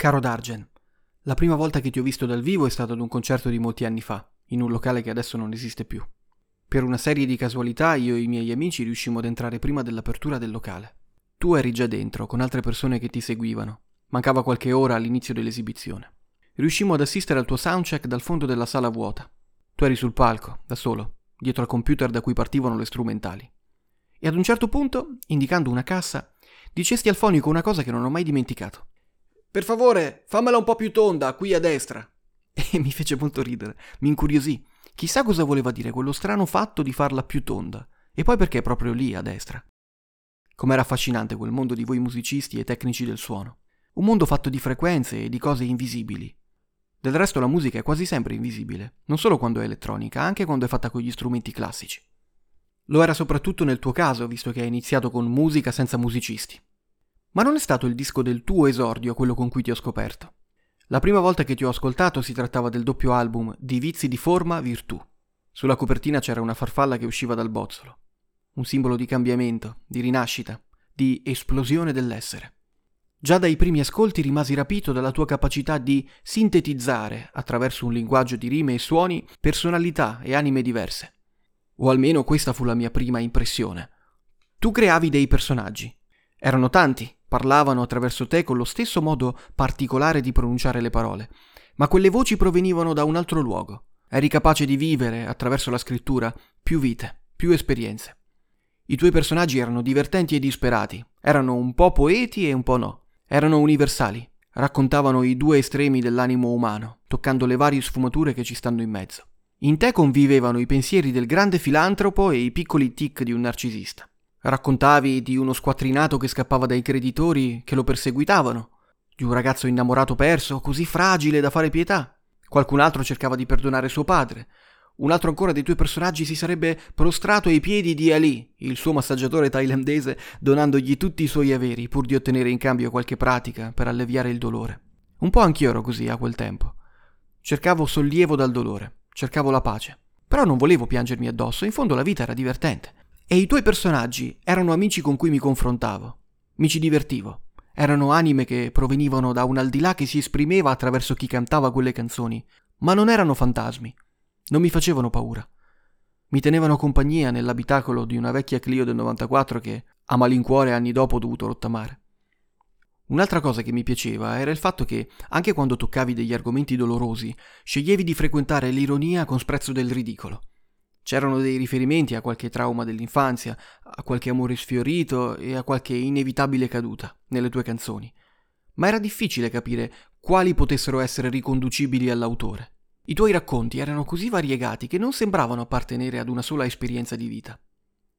Caro Dargen, la prima volta che ti ho visto dal vivo è stato ad un concerto di molti anni fa, in un locale che adesso non esiste più. Per una serie di casualità io e i miei amici riuscimmo ad entrare prima dell'apertura del locale. Tu eri già dentro, con altre persone che ti seguivano. Mancava qualche ora all'inizio dell'esibizione. Riuscimmo ad assistere al tuo soundcheck dal fondo della sala vuota. Tu eri sul palco, da solo, dietro al computer da cui partivano le strumentali. E ad un certo punto, indicando una cassa, dicesti al fonico una cosa che non ho mai dimenticato. Per favore, fammela un po' più tonda, qui a destra. E mi fece molto ridere, mi incuriosì. Chissà cosa voleva dire quello strano fatto di farla più tonda. E poi perché proprio lì, a destra. Com'era affascinante quel mondo di voi musicisti e tecnici del suono. Un mondo fatto di frequenze e di cose invisibili. Del resto la musica è quasi sempre invisibile, non solo quando è elettronica, anche quando è fatta con gli strumenti classici. Lo era soprattutto nel tuo caso, visto che hai iniziato con musica senza musicisti. Ma non è stato il disco del tuo esordio quello con cui ti ho scoperto. La prima volta che ti ho ascoltato si trattava del doppio album Di vizi di forma, virtù. Sulla copertina c'era una farfalla che usciva dal bozzolo. Un simbolo di cambiamento, di rinascita, di esplosione dell'essere. Già dai primi ascolti rimasi rapito dalla tua capacità di sintetizzare, attraverso un linguaggio di rime e suoni, personalità e anime diverse. O almeno questa fu la mia prima impressione. Tu creavi dei personaggi. Erano tanti, parlavano attraverso te con lo stesso modo particolare di pronunciare le parole, ma quelle voci provenivano da un altro luogo. Eri capace di vivere, attraverso la scrittura, più vite, più esperienze. I tuoi personaggi erano divertenti e disperati, erano un po' poeti e un po' no, erano universali, raccontavano i due estremi dell'animo umano, toccando le varie sfumature che ci stanno in mezzo. In te convivevano i pensieri del grande filantropo e i piccoli tic di un narcisista. Raccontavi di uno squattrinato che scappava dai creditori che lo perseguitavano, di un ragazzo innamorato perso, così fragile da fare pietà. Qualcun altro cercava di perdonare suo padre. Un altro ancora dei tuoi personaggi si sarebbe prostrato ai piedi di Ali, il suo massaggiatore thailandese, donandogli tutti i suoi averi pur di ottenere in cambio qualche pratica per alleviare il dolore. Un po' anch'io ero così a quel tempo. Cercavo sollievo dal dolore, cercavo la pace. Però non volevo piangermi addosso, in fondo la vita era divertente. E i tuoi personaggi erano amici con cui mi confrontavo, mi ci divertivo. Erano anime che provenivano da un al di là che si esprimeva attraverso chi cantava quelle canzoni, ma non erano fantasmi. Non mi facevano paura. Mi tenevano compagnia nell'abitacolo di una vecchia Clio del 94 che a malincuore anni dopo ho dovuto rottamare. Un'altra cosa che mi piaceva era il fatto che, anche quando toccavi degli argomenti dolorosi, sceglievi di frequentare l'ironia con sprezzo del ridicolo. C'erano dei riferimenti a qualche trauma dell'infanzia, a qualche amore sfiorito e a qualche inevitabile caduta nelle tue canzoni. Ma era difficile capire quali potessero essere riconducibili all'autore. I tuoi racconti erano così variegati che non sembravano appartenere ad una sola esperienza di vita.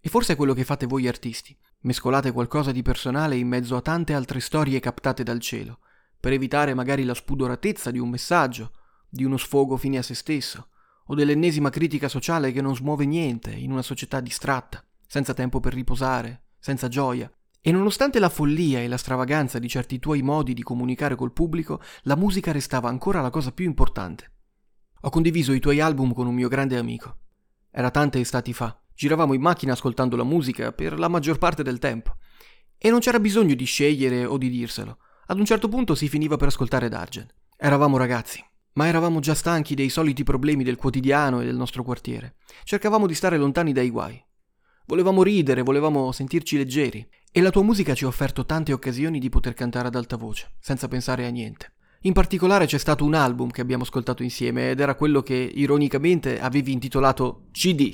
E forse è quello che fate voi artisti. Mescolate qualcosa di personale in mezzo a tante altre storie captate dal cielo, per evitare magari la spudoratezza di un messaggio, di uno sfogo fine a se stesso, o dell'ennesima critica sociale che non smuove niente in una società distratta, senza tempo per riposare, senza gioia. E nonostante la follia e la stravaganza di certi tuoi modi di comunicare col pubblico, la musica restava ancora la cosa più importante. Ho condiviso i tuoi album con un mio grande amico. Era tante estati fa. Giravamo in macchina ascoltando la musica per la maggior parte del tempo. E non c'era bisogno di scegliere o di dirselo. Ad un certo punto si finiva per ascoltare Dargen. Eravamo ragazzi, ma eravamo già stanchi dei soliti problemi del quotidiano e del nostro quartiere. Cercavamo di stare lontani dai guai. Volevamo ridere, volevamo sentirci leggeri. E la tua musica ci ha offerto tante occasioni di poter cantare ad alta voce, senza pensare a niente. In particolare c'è stato un album che abbiamo ascoltato insieme ed era quello che ironicamente avevi intitolato CD,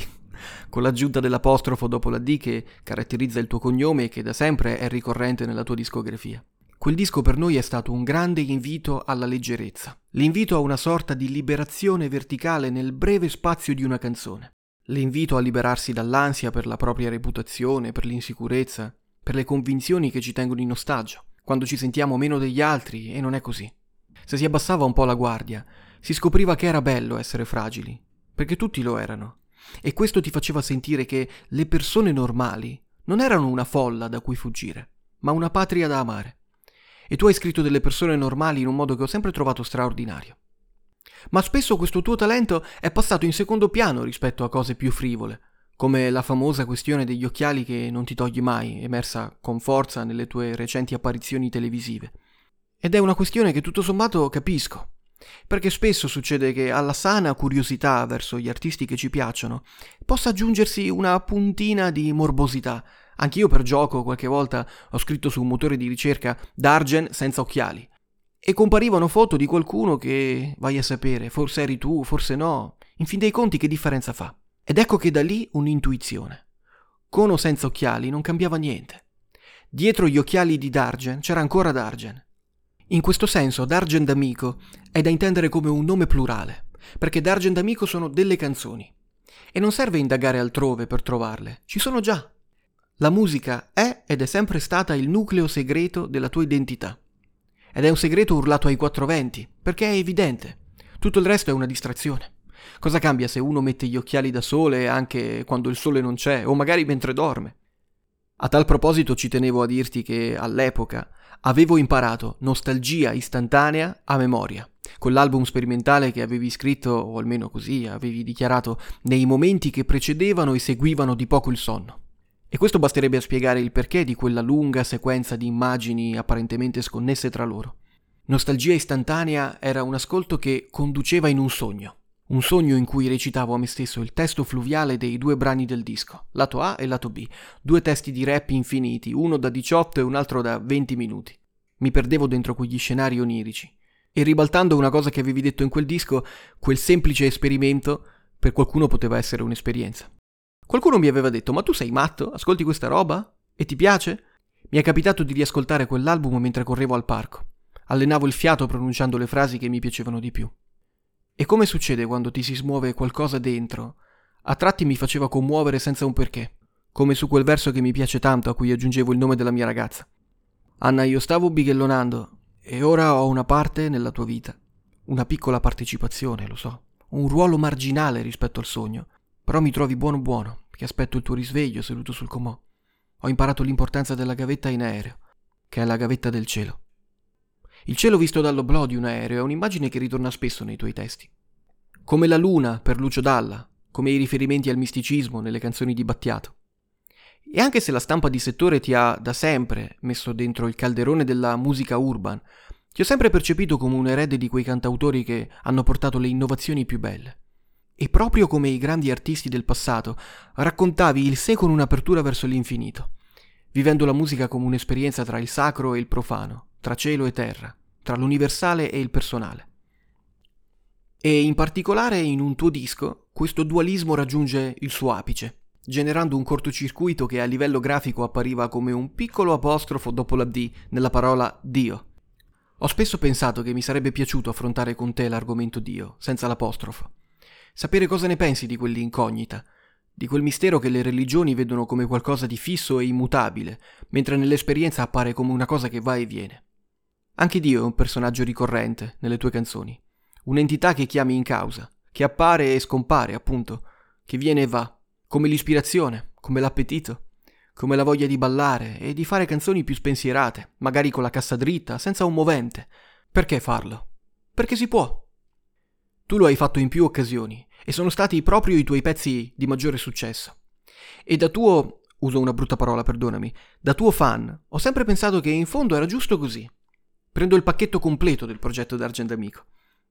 con l'aggiunta dell'apostrofo dopo la D che caratterizza il tuo cognome e che da sempre è ricorrente nella tua discografia. Quel disco per noi è stato un grande invito alla leggerezza, l'invito a una sorta di liberazione verticale nel breve spazio di una canzone, l'invito a liberarsi dall'ansia per la propria reputazione, per l'insicurezza, per le convinzioni che ci tengono in ostaggio, quando ci sentiamo meno degli altri e non è così. Se si abbassava un po' la guardia, si scopriva che era bello essere fragili, perché tutti lo erano, e questo ti faceva sentire che le persone normali non erano una folla da cui fuggire, ma una patria da amare e tu hai scritto delle persone normali in un modo che ho sempre trovato straordinario. Ma spesso questo tuo talento è passato in secondo piano rispetto a cose più frivole, come la famosa questione degli occhiali che non ti togli mai, emersa con forza nelle tue recenti apparizioni televisive. Ed è una questione che tutto sommato capisco. Perché spesso succede che alla sana curiosità verso gli artisti che ci piacciono possa aggiungersi una puntina di morbosità. Anch'io per gioco qualche volta ho scritto su un motore di ricerca Dargen senza occhiali. E comparivano foto di qualcuno che, vai a sapere, forse eri tu, forse no. In fin dei conti che differenza fa? Ed ecco che da lì un'intuizione. Con o senza occhiali non cambiava niente. Dietro gli occhiali di Dargen c'era ancora Dargen. In questo senso, Dargen d'Amico è da intendere come un nome plurale, perché Dargen d'Amico sono delle canzoni. E non serve indagare altrove per trovarle, ci sono già. La musica è ed è sempre stata il nucleo segreto della tua identità. Ed è un segreto urlato ai quattro venti, perché è evidente. Tutto il resto è una distrazione. Cosa cambia se uno mette gli occhiali da sole anche quando il sole non c'è, o magari mentre dorme? A tal proposito ci tenevo a dirti che all'epoca avevo imparato Nostalgia istantanea a memoria, con l'album sperimentale che avevi scritto, o almeno così avevi dichiarato, nei momenti che precedevano e seguivano di poco il sonno. E questo basterebbe a spiegare il perché di quella lunga sequenza di immagini apparentemente sconnesse tra loro. Nostalgia istantanea era un ascolto che conduceva in un sogno. Un sogno in cui recitavo a me stesso il testo fluviale dei due brani del disco, lato A e lato B, due testi di rap infiniti, uno da 18 e un altro da 20 minuti. Mi perdevo dentro quegli scenari onirici. E ribaltando una cosa che avevi detto in quel disco, quel semplice esperimento per qualcuno poteva essere un'esperienza. Qualcuno mi aveva detto: Ma tu sei matto? Ascolti questa roba? E ti piace? Mi è capitato di riascoltare quell'album mentre correvo al parco. Allenavo il fiato pronunciando le frasi che mi piacevano di più. E come succede quando ti si smuove qualcosa dentro? A tratti mi faceva commuovere senza un perché, come su quel verso che mi piace tanto a cui aggiungevo il nome della mia ragazza. Anna, io stavo bighellonando e ora ho una parte nella tua vita. Una piccola partecipazione, lo so. Un ruolo marginale rispetto al sogno. Però mi trovi buono buono, che aspetto il tuo risveglio seduto sul comò. Ho imparato l'importanza della gavetta in aereo, che è la gavetta del cielo. Il cielo visto dall'oblò di un aereo è un'immagine che ritorna spesso nei tuoi testi. Come la luna per Lucio Dalla, come i riferimenti al misticismo nelle canzoni di Battiato. E anche se la stampa di settore ti ha da sempre messo dentro il calderone della musica urban, ti ho sempre percepito come un erede di quei cantautori che hanno portato le innovazioni più belle. E proprio come i grandi artisti del passato, raccontavi il sé con un'apertura verso l'infinito, vivendo la musica come un'esperienza tra il sacro e il profano, tra cielo e terra, tra l'universale e il personale. E in particolare in un tuo disco questo dualismo raggiunge il suo apice, generando un cortocircuito che a livello grafico appariva come un piccolo apostrofo dopo la D nella parola Dio. Ho spesso pensato che mi sarebbe piaciuto affrontare con te l'argomento Dio, senza l'apostrofo. Sapere cosa ne pensi di quell'incognita, di quel mistero che le religioni vedono come qualcosa di fisso e immutabile, mentre nell'esperienza appare come una cosa che va e viene. Anche Dio è un personaggio ricorrente nelle tue canzoni, un'entità che chiami in causa, che appare e scompare, appunto, che viene e va, come l'ispirazione, come l'appetito, come la voglia di ballare e di fare canzoni più spensierate, magari con la cassa dritta, senza un movente. Perché farlo? Perché si può. Tu lo hai fatto in più occasioni e sono stati proprio i tuoi pezzi di maggiore successo. E da tuo, uso una brutta parola, perdonami, da tuo fan, ho sempre pensato che in fondo era giusto così. Prendo il pacchetto completo del progetto d'Argent Amico,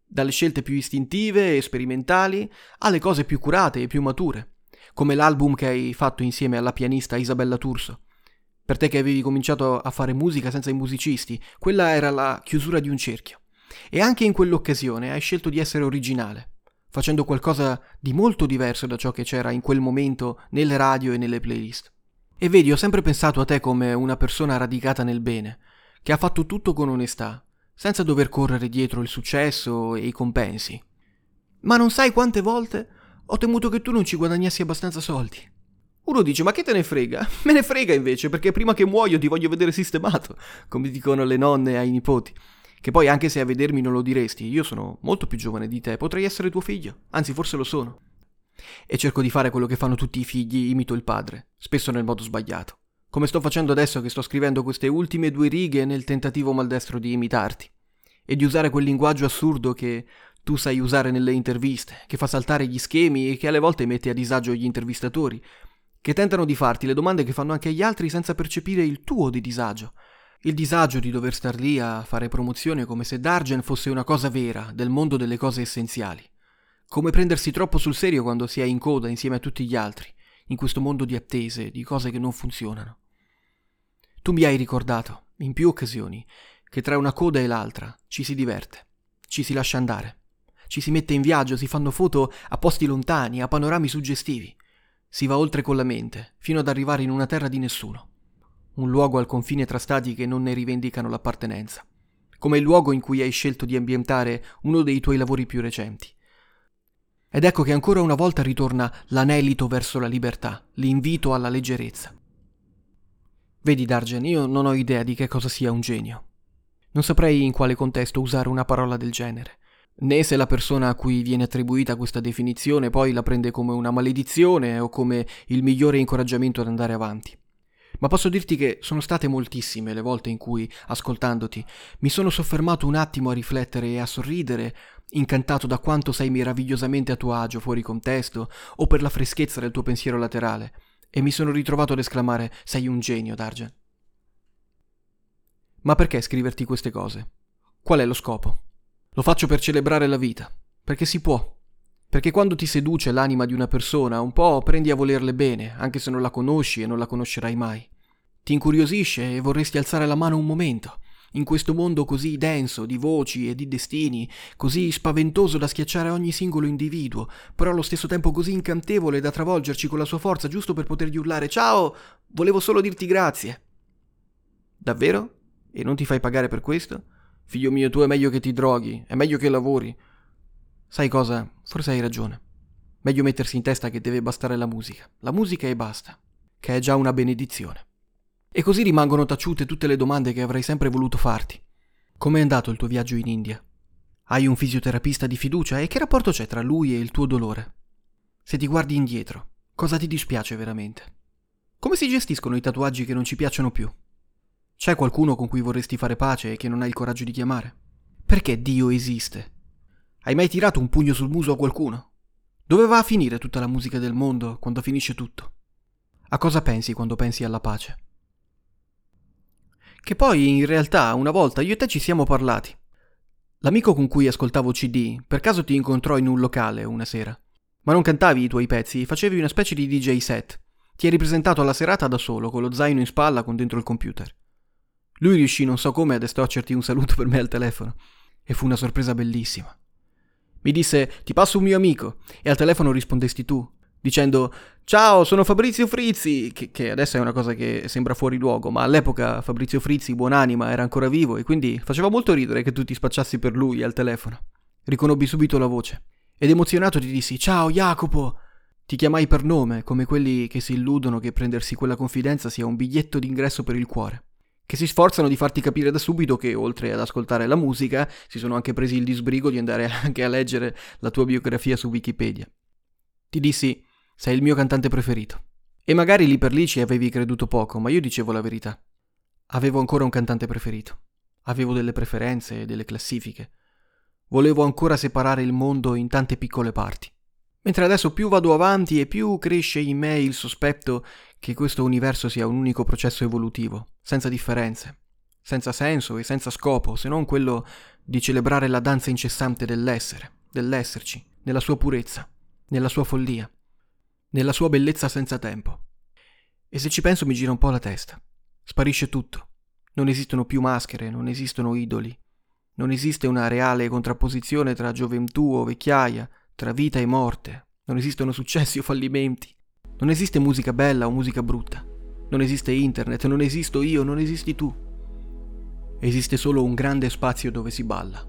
dalle scelte più istintive e sperimentali alle cose più curate e più mature, come l'album che hai fatto insieme alla pianista Isabella Turso. Per te che avevi cominciato a fare musica senza i musicisti, quella era la chiusura di un cerchio. E anche in quell'occasione hai scelto di essere originale, facendo qualcosa di molto diverso da ciò che c'era in quel momento nelle radio e nelle playlist. E vedi, ho sempre pensato a te come una persona radicata nel bene, che ha fatto tutto con onestà, senza dover correre dietro il successo e i compensi. Ma non sai quante volte ho temuto che tu non ci guadagnassi abbastanza soldi. Uno dice, ma che te ne frega? Me ne frega invece, perché prima che muoio ti voglio vedere sistemato, come dicono le nonne ai nipoti. Che poi anche se a vedermi non lo diresti, io sono molto più giovane di te, potrei essere tuo figlio, anzi forse lo sono. E cerco di fare quello che fanno tutti i figli, imito il padre, spesso nel modo sbagliato. Come sto facendo adesso che sto scrivendo queste ultime due righe nel tentativo maldestro di imitarti, e di usare quel linguaggio assurdo che tu sai usare nelle interviste, che fa saltare gli schemi e che alle volte mette a disagio gli intervistatori, che tentano di farti le domande che fanno anche gli altri senza percepire il tuo di disagio, Il disagio di dover star lì a fare promozione come se Dargen fosse una cosa vera del mondo delle cose essenziali. Come prendersi troppo sul serio quando si è in coda insieme a tutti gli altri, in questo mondo di attese, di cose che non funzionano. Tu mi hai ricordato, in più occasioni, che tra una coda e l'altra ci si diverte, ci si lascia andare, ci si mette in viaggio, si fanno foto a posti lontani, a panorami suggestivi. Si va oltre con la mente, fino ad arrivare in una terra di nessuno un luogo al confine tra stati che non ne rivendicano l'appartenenza, come il luogo in cui hai scelto di ambientare uno dei tuoi lavori più recenti. Ed ecco che ancora una volta ritorna l'anelito verso la libertà, l'invito alla leggerezza. Vedi, Dargen, io non ho idea di che cosa sia un genio. Non saprei in quale contesto usare una parola del genere, né se la persona a cui viene attribuita questa definizione poi la prende come una maledizione o come il migliore incoraggiamento ad andare avanti. Ma posso dirti che sono state moltissime le volte in cui, ascoltandoti, mi sono soffermato un attimo a riflettere e a sorridere, incantato da quanto sei meravigliosamente a tuo agio fuori contesto, o per la freschezza del tuo pensiero laterale, e mi sono ritrovato ad esclamare Sei un genio, Dargen. Ma perché scriverti queste cose? Qual è lo scopo? Lo faccio per celebrare la vita, perché si può. Perché quando ti seduce l'anima di una persona, un po' prendi a volerle bene, anche se non la conosci e non la conoscerai mai. Ti incuriosisce e vorresti alzare la mano un momento. In questo mondo così denso di voci e di destini, così spaventoso da schiacciare ogni singolo individuo, però allo stesso tempo così incantevole da travolgerci con la sua forza giusto per potergli urlare Ciao! Volevo solo dirti grazie. Davvero? E non ti fai pagare per questo? Figlio mio, tu è meglio che ti droghi, è meglio che lavori. Sai cosa? Forse hai ragione. Meglio mettersi in testa che deve bastare la musica. La musica e basta. Che è già una benedizione. E così rimangono taciute tutte le domande che avrei sempre voluto farti. Com'è andato il tuo viaggio in India? Hai un fisioterapista di fiducia e che rapporto c'è tra lui e il tuo dolore? Se ti guardi indietro, cosa ti dispiace veramente? Come si gestiscono i tatuaggi che non ci piacciono più? C'è qualcuno con cui vorresti fare pace e che non hai il coraggio di chiamare? Perché Dio esiste? Hai mai tirato un pugno sul muso a qualcuno? Dove va a finire tutta la musica del mondo quando finisce tutto? A cosa pensi quando pensi alla pace? Che poi, in realtà, una volta io e te ci siamo parlati. L'amico con cui ascoltavo CD per caso ti incontrò in un locale una sera. Ma non cantavi i tuoi pezzi, facevi una specie di DJ set. Ti eri presentato alla serata da solo, con lo zaino in spalla con dentro il computer. Lui riuscì non so come ad estoccerti un saluto per me al telefono. E fu una sorpresa bellissima. Mi disse ti passo un mio amico e al telefono rispondesti tu, dicendo ciao sono Fabrizio Frizzi, che, che, adesso è una cosa che sembra fuori luogo, ma all'epoca Fabrizio Frizzi, buonanima, era ancora vivo e quindi faceva molto ridere che tu ti spacciassi per lui al telefono. Riconobbi subito la voce ed emozionato ti dissi ciao Jacopo. Ti chiamai per nome, come quelli che si illudono che prendersi quella confidenza sia un biglietto d'ingresso per il cuore che si sforzano di farti capire da subito che oltre ad ascoltare la musica si sono anche presi il disbrigo di andare anche a leggere la tua biografia su Wikipedia. Ti dissi, sei il mio cantante preferito. E magari lì per lì ci avevi creduto poco, ma io dicevo la verità. Avevo ancora un cantante preferito. Avevo delle preferenze e delle classifiche. Volevo ancora separare il mondo in tante piccole parti. Mentre adesso più vado avanti e più cresce in me il sospetto che questo universo sia un unico processo evolutivo, senza differenze, senza senso e senza scopo, se non quello di celebrare la danza incessante dell'essere, dell'esserci, nella sua purezza, nella sua follia, nella sua bellezza senza tempo. E se ci penso mi gira un po' la testa. Sparisce tutto. Non esistono più maschere, non esistono idoli. Non esiste una reale contrapposizione tra gioventù o vecchiaia, tra vita e morte. Non esistono successi o fallimenti. Non esiste musica bella o musica brutta. Non esiste internet, non esisto io, non esisti tu. Esiste solo un grande spazio dove si balla.